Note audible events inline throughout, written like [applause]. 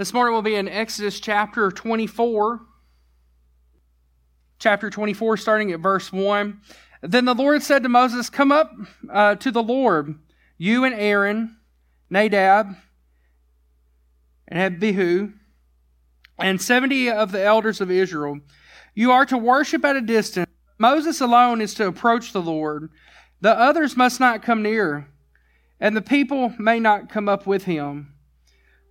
This morning we'll be in Exodus chapter 24. Chapter 24, starting at verse 1. Then the Lord said to Moses, Come up uh, to the Lord, you and Aaron, Nadab, and Abihu, and 70 of the elders of Israel. You are to worship at a distance. Moses alone is to approach the Lord. The others must not come near, and the people may not come up with him.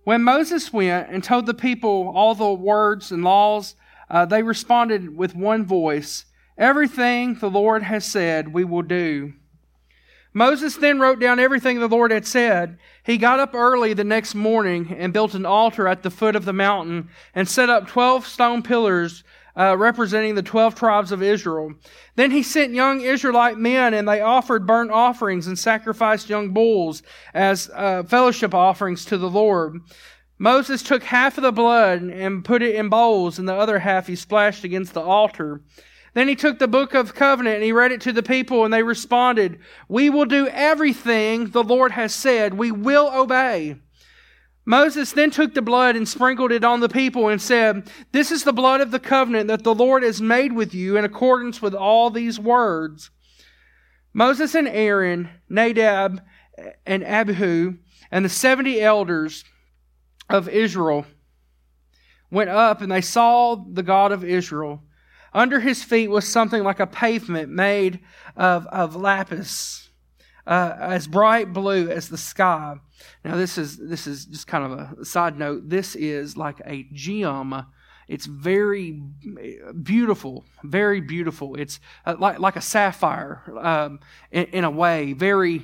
When Moses went and told the people all the words and laws, uh, they responded with one voice Everything the Lord has said, we will do. Moses then wrote down everything the Lord had said. He got up early the next morning and built an altar at the foot of the mountain and set up 12 stone pillars uh, representing the 12 tribes of Israel. Then he sent young Israelite men, and they offered burnt offerings and sacrificed young bulls as uh, fellowship offerings to the Lord. Moses took half of the blood and put it in bowls, and the other half he splashed against the altar. Then he took the book of covenant and he read it to the people, and they responded, We will do everything the Lord has said. We will obey. Moses then took the blood and sprinkled it on the people and said, This is the blood of the covenant that the Lord has made with you in accordance with all these words. Moses and Aaron, Nadab and Abihu, and the 70 elders of Israel went up and they saw the God of Israel. Under his feet was something like a pavement made of, of lapis, uh, as bright blue as the sky. Now, this is this is just kind of a side note. This is like a gem. It's very beautiful, very beautiful. It's uh, like like a sapphire um, in, in, a way, very.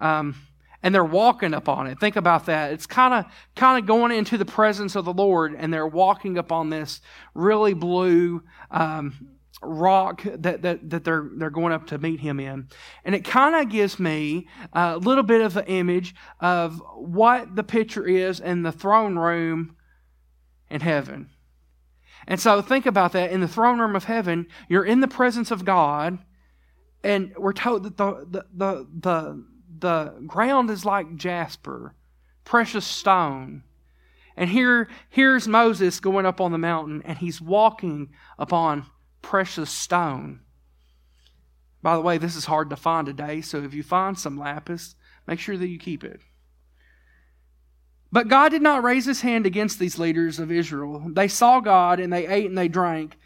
Um, and they're walking up on it. Think about that. It's kind of kind of going into the presence of the Lord, and they're walking up on this really blue um, rock that, that, that they're they're going up to meet Him in, and it kind of gives me a little bit of an image of what the picture is in the throne room in heaven. And so think about that. In the throne room of heaven, you're in the presence of God, and we're told that the the the, the the ground is like jasper, precious stone. And here, here's Moses going up on the mountain, and he's walking upon precious stone. By the way, this is hard to find today, so if you find some lapis, make sure that you keep it. But God did not raise his hand against these leaders of Israel. They saw God, and they ate and they drank.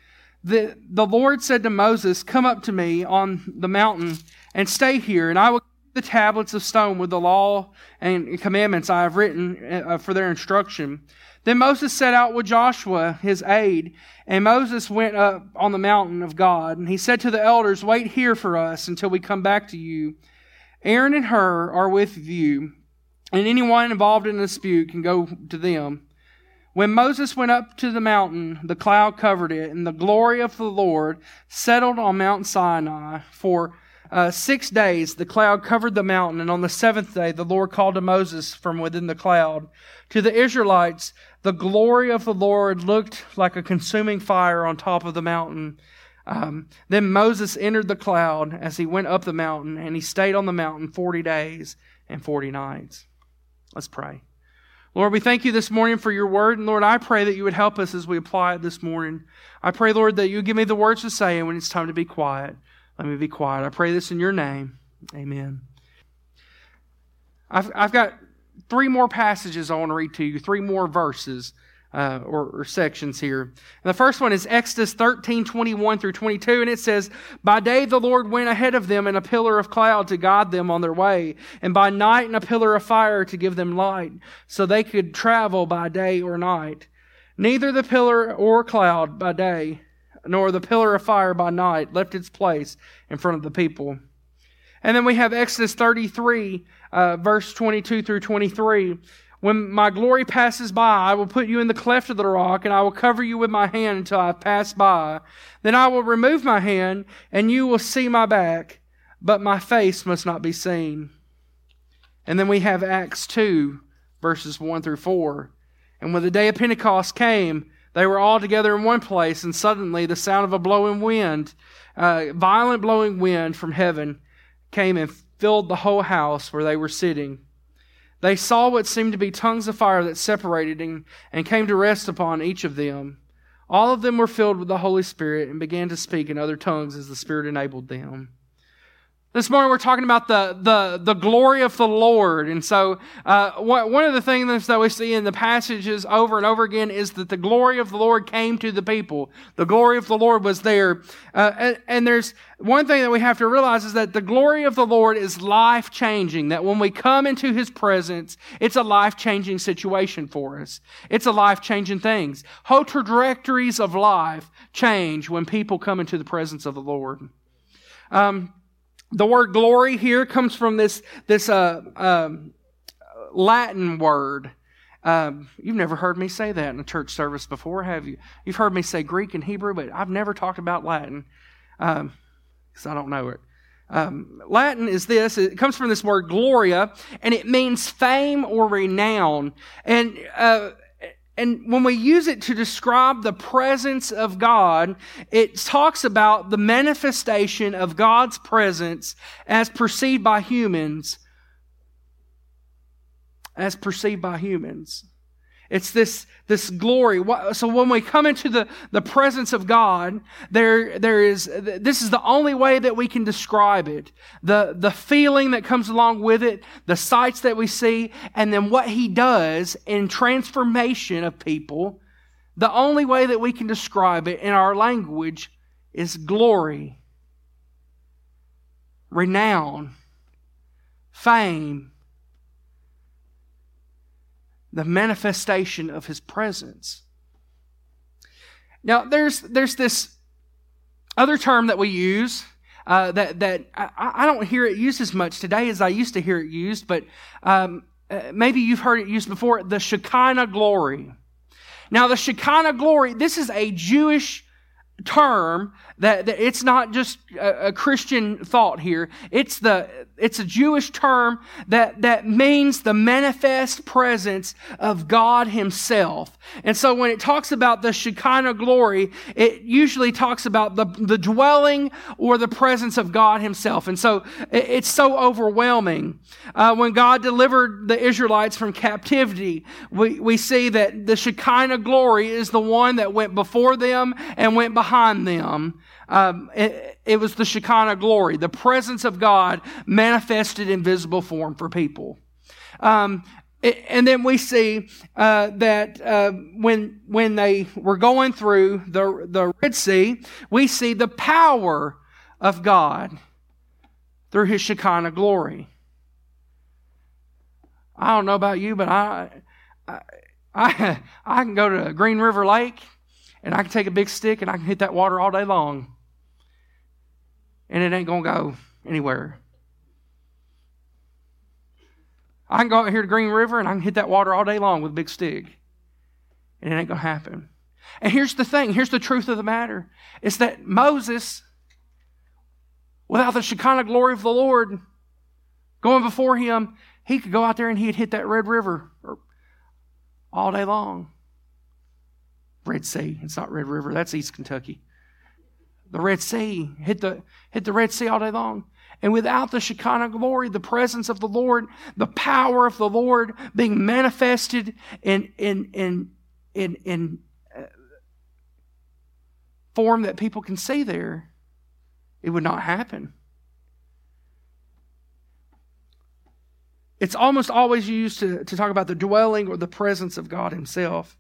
The, the Lord said to Moses, Come up to me on the mountain and stay here, and I will the tablets of stone with the law and commandments I have written uh, for their instruction. Then Moses set out with Joshua, his aide, and Moses went up on the mountain of God. And he said to the elders, Wait here for us until we come back to you. Aaron and Hur are with you, and anyone involved in a dispute can go to them. When Moses went up to the mountain, the cloud covered it, and the glory of the Lord settled on Mount Sinai for uh, six days the cloud covered the mountain, and on the seventh day the Lord called to Moses from within the cloud. To the Israelites, the glory of the Lord looked like a consuming fire on top of the mountain. Um, then Moses entered the cloud as he went up the mountain, and he stayed on the mountain 40 days and 40 nights. Let's pray. Lord, we thank you this morning for your word. And Lord, I pray that you would help us as we apply it this morning. I pray, Lord, that you give me the words to say when it's time to be quiet. Let me be quiet. I pray this in your name. Amen. I've, I've got three more passages I want to read to you, three more verses uh, or, or, sections here. And the first one is Exodus 13, 21 through 22, and it says, By day the Lord went ahead of them in a pillar of cloud to guide them on their way, and by night in a pillar of fire to give them light, so they could travel by day or night. Neither the pillar or cloud by day nor the pillar of fire by night left its place in front of the people. And then we have Exodus 33, uh, verse 22 through 23. When my glory passes by, I will put you in the cleft of the rock, and I will cover you with my hand until I pass by. Then I will remove my hand, and you will see my back, but my face must not be seen. And then we have Acts 2, verses 1 through 4. And when the day of Pentecost came, they were all together in one place, and suddenly the sound of a blowing wind, uh, violent blowing wind from heaven, came and filled the whole house where they were sitting. they saw what seemed to be tongues of fire that separated and, and came to rest upon each of them. All of them were filled with the Holy Spirit and began to speak in other tongues as the Spirit enabled them. This morning we're talking about the, the, the glory of the Lord. And so, uh, one of the things that we see in the passages over and over again is that the glory of the Lord came to the people. The glory of the Lord was there. Uh, and, and, there's one thing that we have to realize is that the glory of the Lord is life changing. That when we come into His presence, it's a life changing situation for us. It's a life changing things. Whole trajectories of life change when people come into the presence of the Lord. Um, the word glory here comes from this, this uh, um, Latin word. Um, you've never heard me say that in a church service before, have you? You've heard me say Greek and Hebrew, but I've never talked about Latin because um, I don't know it. Um, Latin is this, it comes from this word gloria, and it means fame or renown. And uh, and when we use it to describe the presence of God, it talks about the manifestation of God's presence as perceived by humans. As perceived by humans. It's this, this glory. So when we come into the, the presence of God, there, there is, this is the only way that we can describe it. The, the feeling that comes along with it, the sights that we see, and then what He does in transformation of people. The only way that we can describe it in our language is glory, renown, fame, the manifestation of his presence. Now, there's, there's this other term that we use uh, that, that I, I, don't hear it used as much today as I used to hear it used, but um, uh, maybe you've heard it used before the Shekinah glory. Now, the Shekinah glory, this is a Jewish term that, that it's not just a, a, Christian thought here. It's the it's a Jewish term that that means the manifest presence of God Himself. And so when it talks about the Shekinah glory, it usually talks about the the dwelling or the presence of God Himself. And so it, it's so overwhelming. Uh, when God delivered the Israelites from captivity, we we see that the Shekinah glory is the one that went before them and went behind them. Um, it, it, was the Shekinah glory, the presence of God manifested in visible form for people. Um, and then we see uh, that uh, when when they were going through the the Red Sea, we see the power of God through His Shekinah glory. I don't know about you, but I, I, I, [laughs] I can go to Green River Lake and I can take a big stick and I can hit that water all day long and it ain't going to go anywhere. I can go out here to Green River and I can hit that water all day long with a big stick. And it ain't going to happen. And here's the thing here's the truth of the matter it's that Moses, without the Shekinah glory of the Lord going before him, he could go out there and he'd hit that Red River all day long. Red Sea. It's not Red River, that's East Kentucky the Red Sea, hit the, hit the Red Sea all day long. And without the Shekinah glory, the presence of the Lord, the power of the Lord being manifested in, in, in, in, in uh, form that people can see there, it would not happen. It's almost always used to, to talk about the dwelling or the presence of God Himself.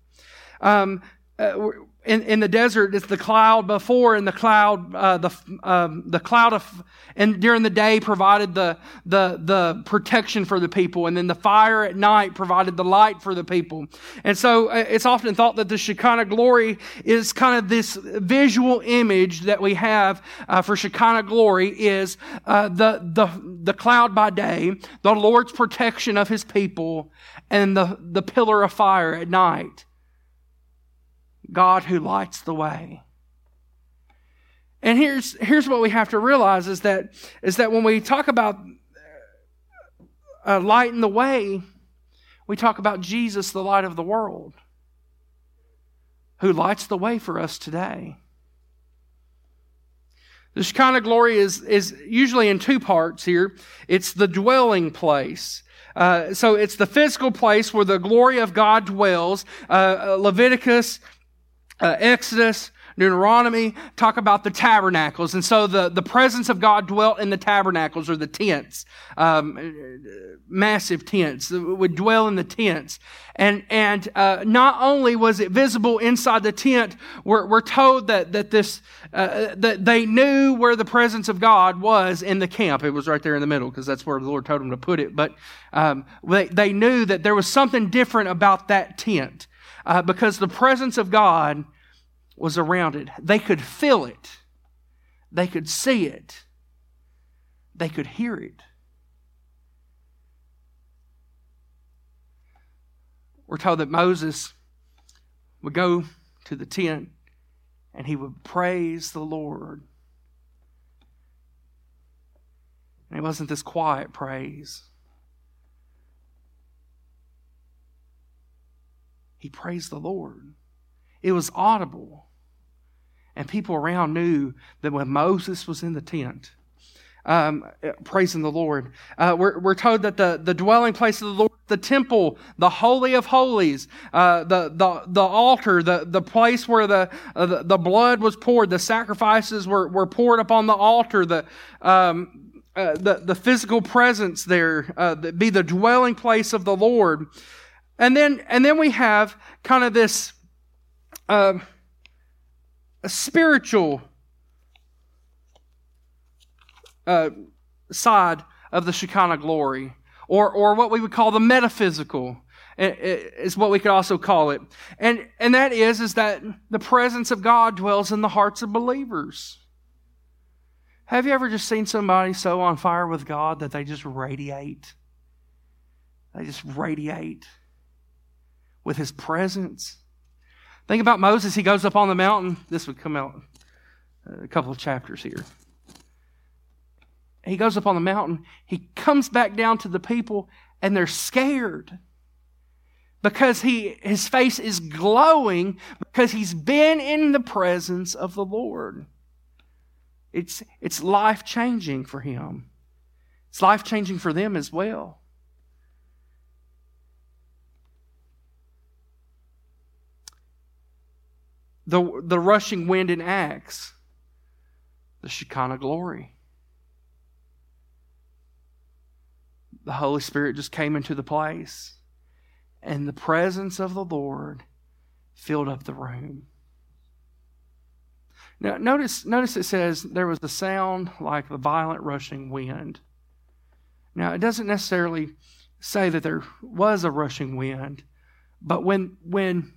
Um, uh, in, in the desert, it's the cloud before, and the cloud, uh, the um, the cloud of, and during the day provided the the the protection for the people, and then the fire at night provided the light for the people. And so, uh, it's often thought that the Shekinah glory is kind of this visual image that we have uh, for Shekinah glory is uh, the the the cloud by day, the Lord's protection of His people, and the the pillar of fire at night. God who lights the way. And here's, here's what we have to realize is that, is that when we talk about uh, lighting the way, we talk about Jesus, the light of the world, who lights the way for us today. The Shekinah glory is, is usually in two parts here. It's the dwelling place. Uh, so it's the physical place where the glory of God dwells. Uh, Leviticus, uh, Exodus, Deuteronomy talk about the tabernacles. And so the, the presence of God dwelt in the tabernacles or the tents, um, massive tents, would dwell in the tents. And, and uh, not only was it visible inside the tent, we're, we're told that, that, this, uh, that they knew where the presence of God was in the camp. It was right there in the middle because that's where the Lord told them to put it. But um, they, they knew that there was something different about that tent uh, because the presence of God was around it. They could feel it, they could see it, they could hear it. We're told that Moses would go to the tent and he would praise the Lord. And it wasn't this quiet praise. He praised the Lord. It was audible. And people around knew that when Moses was in the tent, um, praising the Lord, uh, we're, we're told that the, the dwelling place of the Lord, the temple, the Holy of Holies, uh, the, the, the altar, the, the place where the, uh, the, blood was poured, the sacrifices were, were poured upon the altar, the, um, uh, the, the physical presence there, uh, be the dwelling place of the Lord. And then, and then we have kind of this, uh, a spiritual uh, side of the Shekinah glory, or, or what we would call the metaphysical, is what we could also call it. And, and that is, is that the presence of God dwells in the hearts of believers. Have you ever just seen somebody so on fire with God that they just radiate? They just radiate with His presence. Think about Moses. He goes up on the mountain. This would come out uh, a couple of chapters here. He goes up on the mountain. He comes back down to the people, and they're scared because he, his face is glowing because he's been in the presence of the Lord. It's, it's life changing for him. It's life changing for them as well. The, the rushing wind in Acts, the Shekinah glory. The Holy Spirit just came into the place, and the presence of the Lord filled up the room. Now, notice, notice it says there was a sound like the violent rushing wind. Now, it doesn't necessarily say that there was a rushing wind, but when, when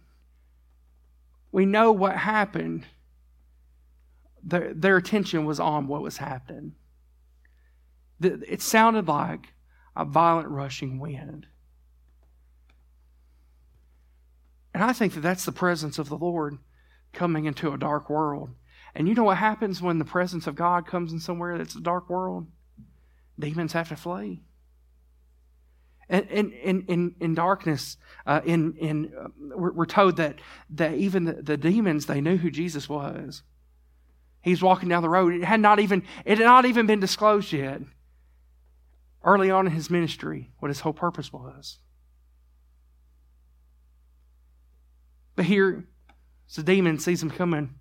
we know what happened, their, their attention was on what was happening. It sounded like a violent rushing wind. And I think that that's the presence of the Lord coming into a dark world. And you know what happens when the presence of God comes in somewhere that's a dark world? Demons have to flee. And in, in, in, darkness, uh, in, in, uh, we're, we're, told that, that even the, the, demons, they knew who Jesus was. He's walking down the road. It had not even, it had not even been disclosed yet early on in his ministry what his whole purpose was. But here, the demon sees him coming.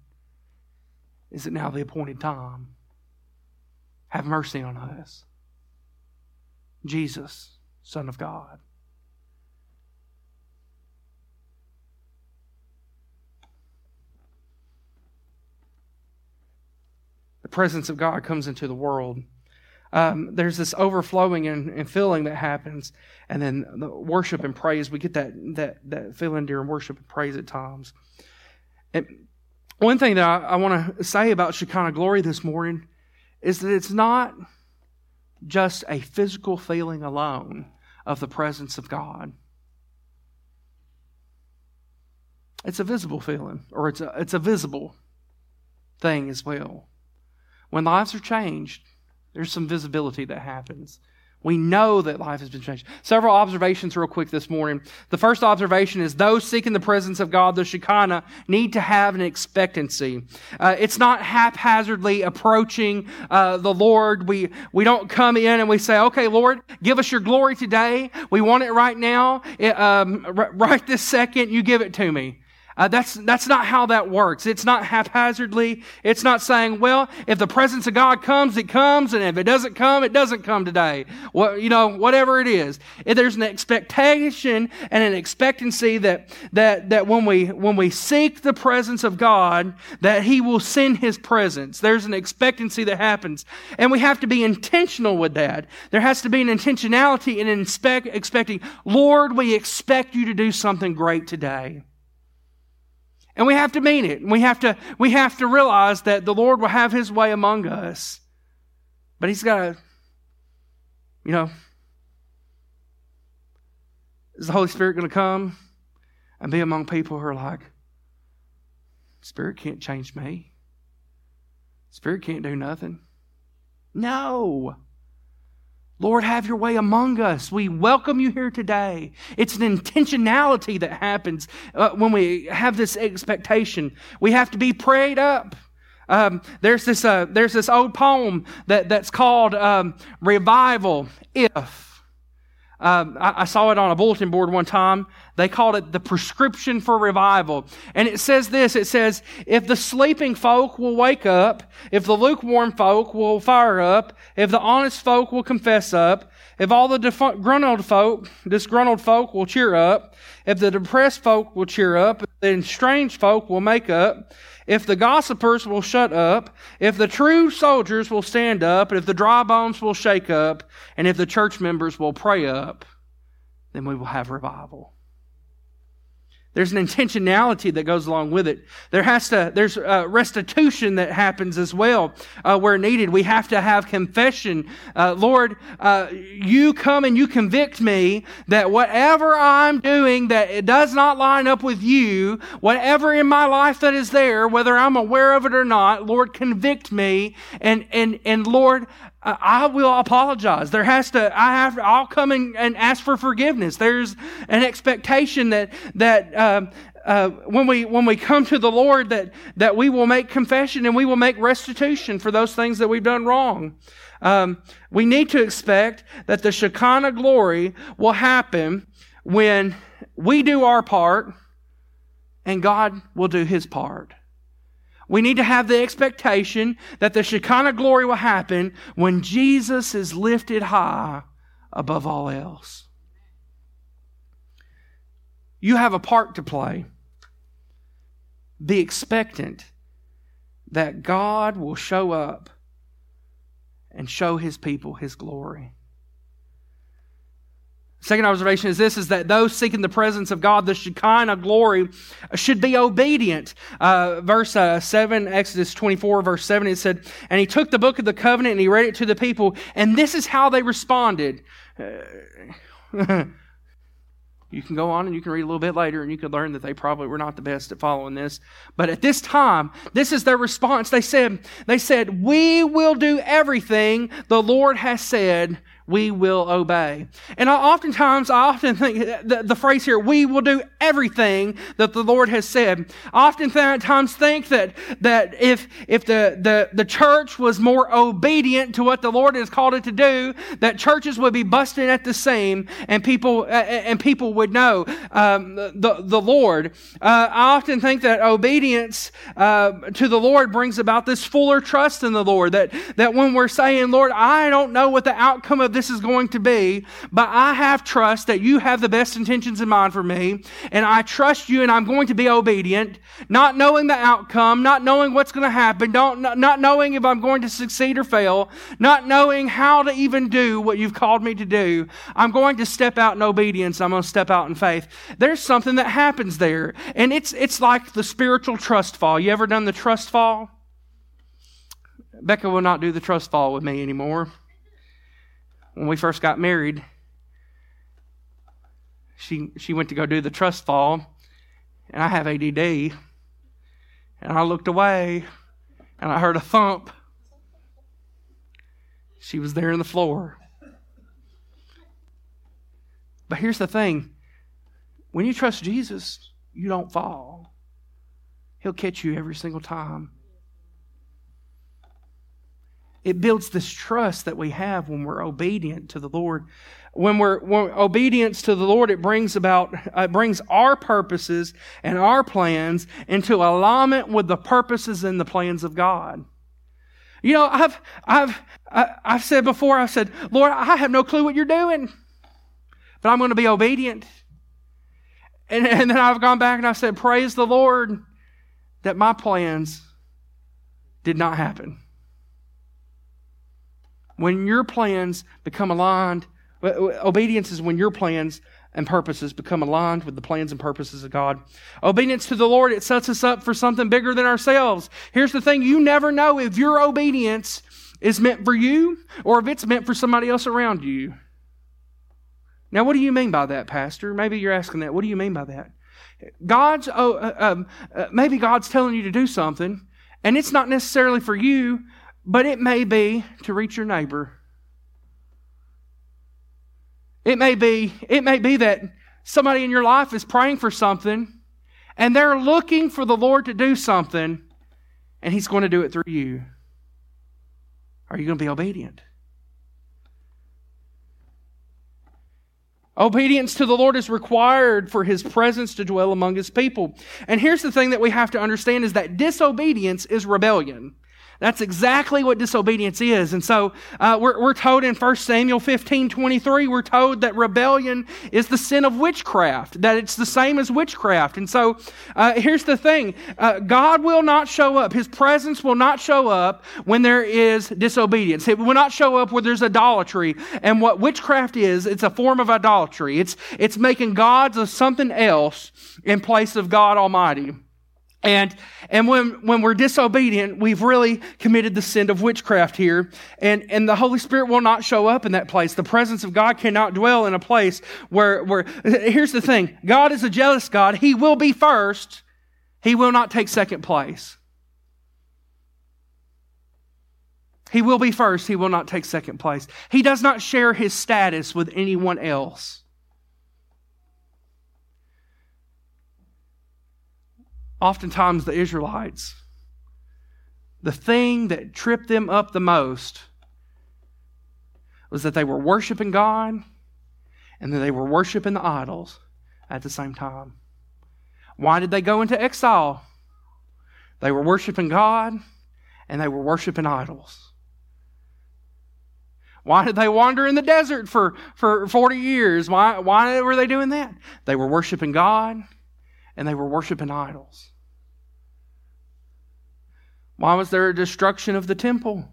Is it now the appointed time? Have mercy on us. Jesus Son of God. The presence of God comes into the world. Um, there's this overflowing and, and, filling that happens, and then the worship and praise. We get that that that feeling during worship and praise at times. And one thing that I, I want to say about Shekinah glory this morning is that it's not just a physical feeling alone of the presence of God. It's a visible feeling, or it's a, it's a visible thing as well. When lives are changed, there's some visibility that happens. We know that life has been changed. Several observations, real quick, this morning. The first observation is those seeking the presence of God, the Shekinah, need to have an expectancy. Uh, it's not haphazardly approaching uh, the Lord. We we don't come in and we say, "Okay, Lord, give us your glory today. We want it right now, it, um, right this second. You give it to me." Uh, that's, that's not how that works. It's not haphazardly. It's not saying, well, if the presence of God comes, it comes, and if it doesn't come, it doesn't come today. Well, you know, whatever it is. If there's an expectation and an expectancy that, that, that when we, when we seek the presence of God, that He will send His presence. There's an expectancy that happens. And we have to be intentional with that. There has to be an intentionality in expect, expecting, Lord, we expect you to do something great today. And we have to mean it. We have to, we have to realize that the Lord will have his way among us. But he's got to, you know, is the Holy Spirit going to come and be among people who are like, Spirit can't change me? Spirit can't do nothing? No. Lord, have your way among us. We welcome you here today. It's an intentionality that happens uh, when we have this expectation. We have to be prayed up. Um, there's this uh, there's this old poem that that's called um, "Revival." If um, I, I, saw it on a bulletin board one time. They called it the prescription for revival. And it says this it says, if the sleeping folk will wake up, if the lukewarm folk will fire up, if the honest folk will confess up, if all the disgruntled folk, disgruntled folk will cheer up, if the depressed folk will cheer up, then strange folk will make up, if the gossipers will shut up, if the true soldiers will stand up, if the dry bones will shake up, and if the church members will pray up, then we will have revival. There's an intentionality that goes along with it. There has to, there's uh, restitution that happens as well uh, where needed. We have to have confession. Uh, Lord, uh, you come and you convict me that whatever I'm doing that it does not line up with you, whatever in my life that is there, whether I'm aware of it or not, Lord, convict me. And, and, and Lord, I will apologize. There has to, I have, I'll come and, and ask for forgiveness. There's an expectation that, that, um, uh, when we when we come to the Lord that that we will make confession and we will make restitution for those things that we've done wrong. Um, we need to expect that the Shekinah glory will happen when we do our part and God will do His part. We need to have the expectation that the Shekinah glory will happen when Jesus is lifted high above all else. You have a part to play. Be expectant that God will show up and show his people his glory. Second observation is this, is that those seeking the presence of God, the Shekinah glory, should be obedient. Uh, verse uh, 7, Exodus 24, verse 7, it said, And he took the book of the covenant and he read it to the people, and this is how they responded. Uh, [laughs] you can go on and you can read a little bit later and you can learn that they probably were not the best at following this. But at this time, this is their response. They said, they said, we will do everything the Lord has said we will obey. And I oftentimes, I often think the, the, phrase here, we will do everything that the Lord has said. I oftentimes think that, that if, if the, the, the church was more obedient to what the Lord has called it to do, that churches would be busting at the seam and people, uh, and people would know, um, the, the Lord. Uh, I often think that obedience, uh, to the Lord brings about this fuller trust in the Lord. That, that when we're saying, Lord, I don't know what the outcome of this is going to be, but I have trust that you have the best intentions in mind for me, and I trust you and I'm going to be obedient, not knowing the outcome, not knowing what's going to happen, don't, not knowing if I'm going to succeed or fail, not knowing how to even do what you've called me to do. I'm going to step out in obedience. I'm going to step out in faith. There's something that happens there, and it's, it's like the spiritual trust fall. You ever done the trust fall? Becca will not do the trust fall with me anymore when we first got married, she she went to go do the trust fall, and I have ADD, and I looked away, and I heard a thump. She was there in the floor. But here's the thing when you trust Jesus, you don't fall. He'll catch you every single time. It builds this trust that we have when we're obedient to the Lord. When we're when obedience to the Lord, it brings about it brings our purposes and our plans into alignment with the purposes and the plans of God. You know, I've I've I've said before. I've said, Lord, I have no clue what you're doing, but I'm going to be obedient. And, and then I've gone back and I've said, Praise the Lord that my plans did not happen. When your plans become aligned, obedience is when your plans and purposes become aligned with the plans and purposes of God. Obedience to the Lord, it sets us up for something bigger than ourselves. Here's the thing you never know if your obedience is meant for you or if it's meant for somebody else around you. Now, what do you mean by that, Pastor? Maybe you're asking that. What do you mean by that? God's, oh, uh, um, uh, maybe God's telling you to do something, and it's not necessarily for you, but it may be to reach your neighbor. It may be, it may be that somebody in your life is praying for something, and they're looking for the Lord to do something, and He's going to do it through you. Are you going to be obedient? Obedience to the Lord is required for his presence to dwell among his people. And here's the thing that we have to understand is that disobedience is rebellion. That's exactly what disobedience is. And so uh, we're, we're told in 1 Samuel 15 23, we're told that rebellion is the sin of witchcraft, that it's the same as witchcraft. And so uh, here's the thing uh, God will not show up, His presence will not show up when there is disobedience. It will not show up where there's idolatry. And what witchcraft is, it's a form of idolatry, it's, it's making gods of something else in place of God Almighty. And, and when, when we're disobedient, we've really committed the sin of witchcraft here. And, and the Holy Spirit will not show up in that place. The presence of God cannot dwell in a place where, where, here's the thing. God is a jealous God. He will be first. He will not take second place. He will be first. He will not take second place. He does not share his status with anyone else. Oftentimes the Israelites, the thing that tripped them up the most was that they were worshiping God and that they were worshiping the idols at the same time. Why did they go into exile? They were worshiping God and they were worshiping idols. Why did they wander in the desert for, for 40 years? Why, why were they doing that? They were worshiping God and they were worshiping idols. Why was there a destruction of the temple?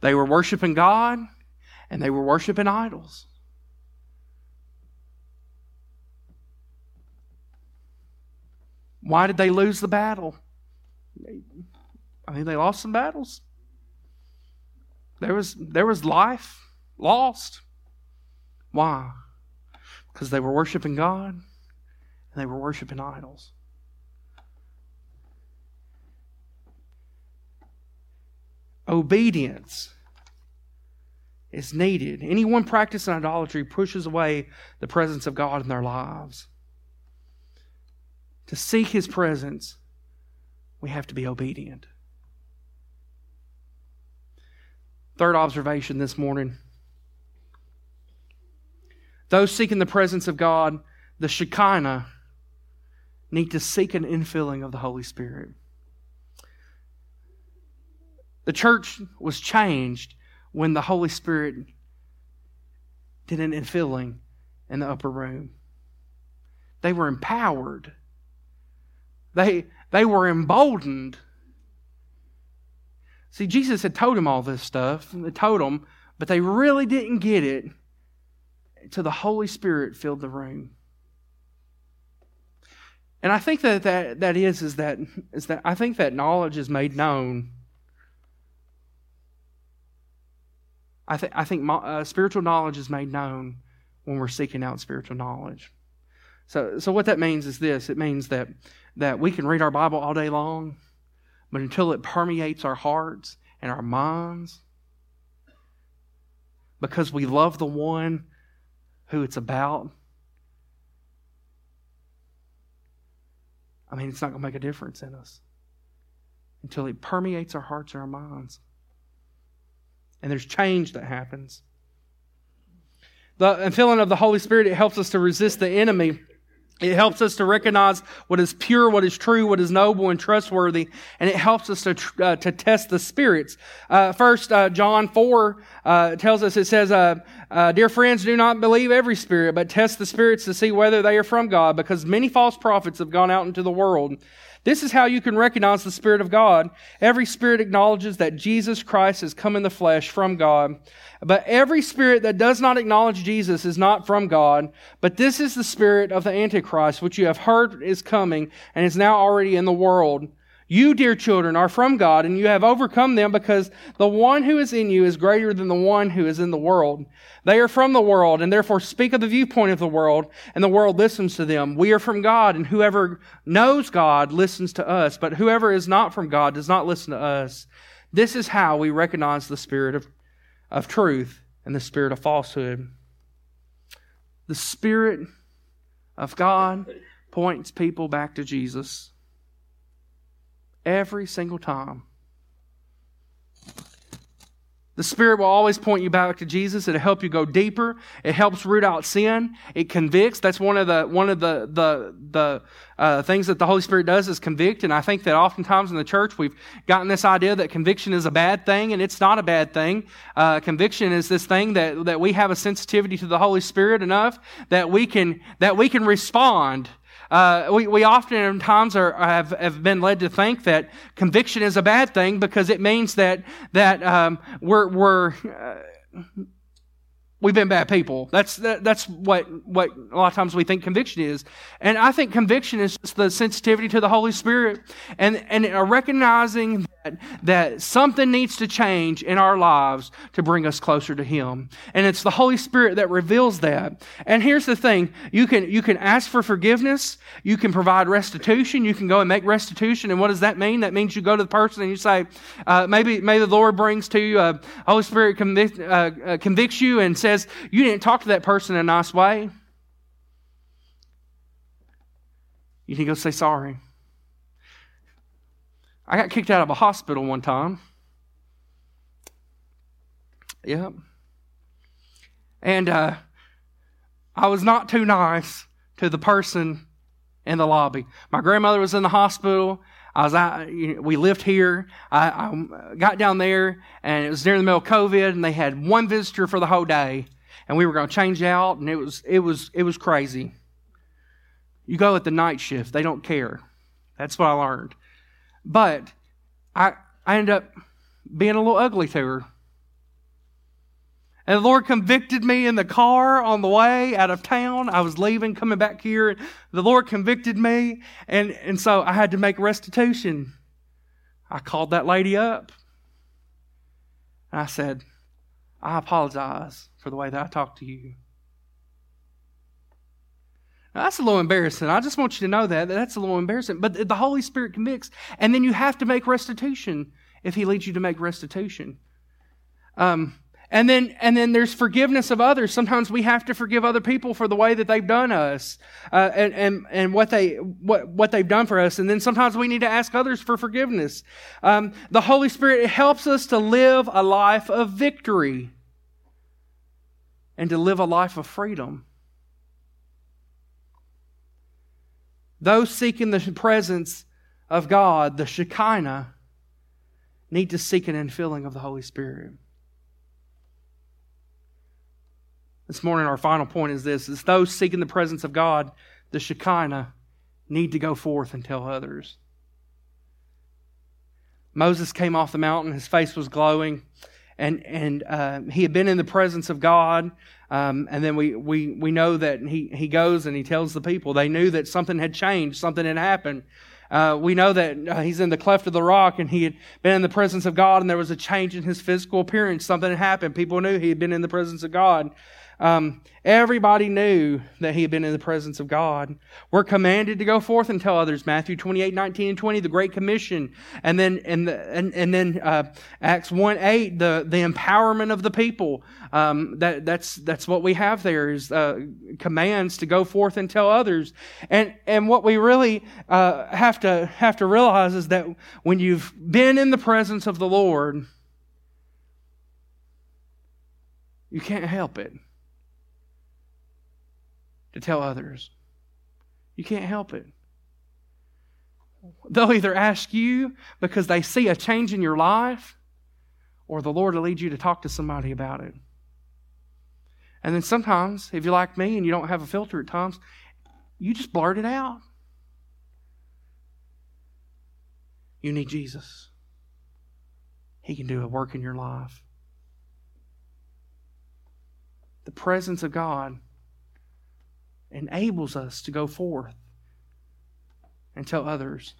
They were worshiping God and they were worshiping idols. Why did they lose the battle? I mean, they lost some battles. There was, there was life lost. Why? Because they were worshiping God and they were worshiping idols. Obedience is needed. Anyone practicing idolatry pushes away the presence of God in their lives. To seek His presence, we have to be obedient. Third observation this morning those seeking the presence of God, the Shekinah, need to seek an infilling of the Holy Spirit. The church was changed when the Holy Spirit did an infilling in the upper room. They were empowered. They, they were emboldened. See, Jesus had told them all this stuff. They told them, but they really didn't get it until the Holy Spirit filled the room. And I think that that, that is, is that is that I think that knowledge is made known I, th- I think my, uh, spiritual knowledge is made known when we're seeking out spiritual knowledge. So, so what that means is this: it means that that we can read our Bible all day long, but until it permeates our hearts and our minds, because we love the one who it's about, I mean, it's not going to make a difference in us until it permeates our hearts and our minds. And there's change that happens. The filling of the Holy Spirit, it helps us to resist the enemy it helps us to recognize what is pure, what is true, what is noble and trustworthy, and it helps us to, uh, to test the spirits. Uh, first, uh, John 4 uh, tells us, it says, uh, uh, Dear friends, do not believe every spirit, but test the spirits to see whether they are from God, because many false prophets have gone out into the world. This is how you can recognize the Spirit of God. Every spirit acknowledges that Jesus Christ has come in the flesh from God. But every spirit that does not acknowledge Jesus is not from God. But this is the spirit of the Antichrist, which you have heard is coming and is now already in the world. You, dear children, are from God, and you have overcome them because the one who is in you is greater than the one who is in the world. They are from the world, and therefore speak of the viewpoint of the world, and the world listens to them. We are from God, and whoever knows God listens to us, but whoever is not from God does not listen to us. This is how we recognize the spirit of, of truth and the spirit of falsehood. The spirit of God points people back to Jesus every single time. The Spirit will always point you back to Jesus. It'll help you go deeper. It helps root out sin. It convicts. That's one of the one of the the the uh, things that the Holy Spirit does is convict. And I think that oftentimes in the church we've gotten this idea that conviction is a bad thing, and it's not a bad thing. Uh, conviction is this thing that that we have a sensitivity to the Holy Spirit enough that we can that we can respond uh, we, we oftentimes are, have, have been led to think that conviction is a bad thing because it means that, that um, we're, we're uh, we've been bad people. That's that, that's what what a lot of times we think conviction is, and I think conviction is the sensitivity to the Holy Spirit and and recognizing that something needs to change in our lives to bring us closer to Him, and it's the Holy Spirit that reveals that. And here's the thing: you can you can ask for forgiveness, you can provide restitution, you can go and make restitution, and what does that mean? That means you go to the person and you say, uh, maybe maybe the Lord brings to you, uh, Holy Spirit convict, uh, uh convicts you and says you didn't talk to that person in a nice way, you to go say sorry. I got kicked out of a hospital one time. Yep. And uh, I was not too nice to the person in the lobby. My grandmother was in the hospital. I was out, we lived here. I, I, got down there, and it was during the middle of COVID, and they had one visitor for the whole day, and we were going to change out, and it was it was it was crazy. You go at the night shift; they don't care. That's what I learned. But I I ended up being a little ugly to her. And the Lord convicted me in the car on the way out of town. I was leaving, coming back here. The Lord convicted me, and, and so I had to make restitution. I called that lady up. And I said, I apologize for the way that I talked to you. That's a little embarrassing. I just want you to know that. That's a little embarrassing. But the Holy Spirit convicts, and then you have to make restitution if He leads you to make restitution. Um, and then, and then there's forgiveness of others. Sometimes we have to forgive other people for the way that they've done us, uh, and, and, and what they, what, what they've done for us. And then sometimes we need to ask others for forgiveness. Um, the Holy Spirit helps us to live a life of victory and to live a life of freedom. Those seeking the presence of God, the Shekinah, need to seek an infilling of the Holy Spirit. This morning, our final point is this is those seeking the presence of God, the Shekinah, need to go forth and tell others. Moses came off the mountain, his face was glowing, and, and uh, he had been in the presence of God. Um, and then we, we, we know that he, he goes and he tells the people. They knew that something had changed, something had happened. Uh, we know that uh, he's in the cleft of the rock and he had been in the presence of God and there was a change in his physical appearance. Something had happened. People knew he had been in the presence of God. Um, everybody knew that he had been in the presence of God. We're commanded to go forth and tell others. Matthew 28, 19, and 20, the Great Commission. And then, and, the, and, and then uh, Acts 1, 8, the, the empowerment of the people. Um, that, that's, that's what we have there is uh, commands to go forth and tell others. And, and what we really uh, have, to, have to realize is that when you've been in the presence of the Lord, you can't help it to tell others. You can't help it. They'll either ask you because they see a change in your life, or the Lord will lead you to talk to somebody about it. And then sometimes, if you're like me and you don't have a filter at times, you just blurt it out. You need Jesus. He can do a work in your life. The presence of God enables us to go forth and tell others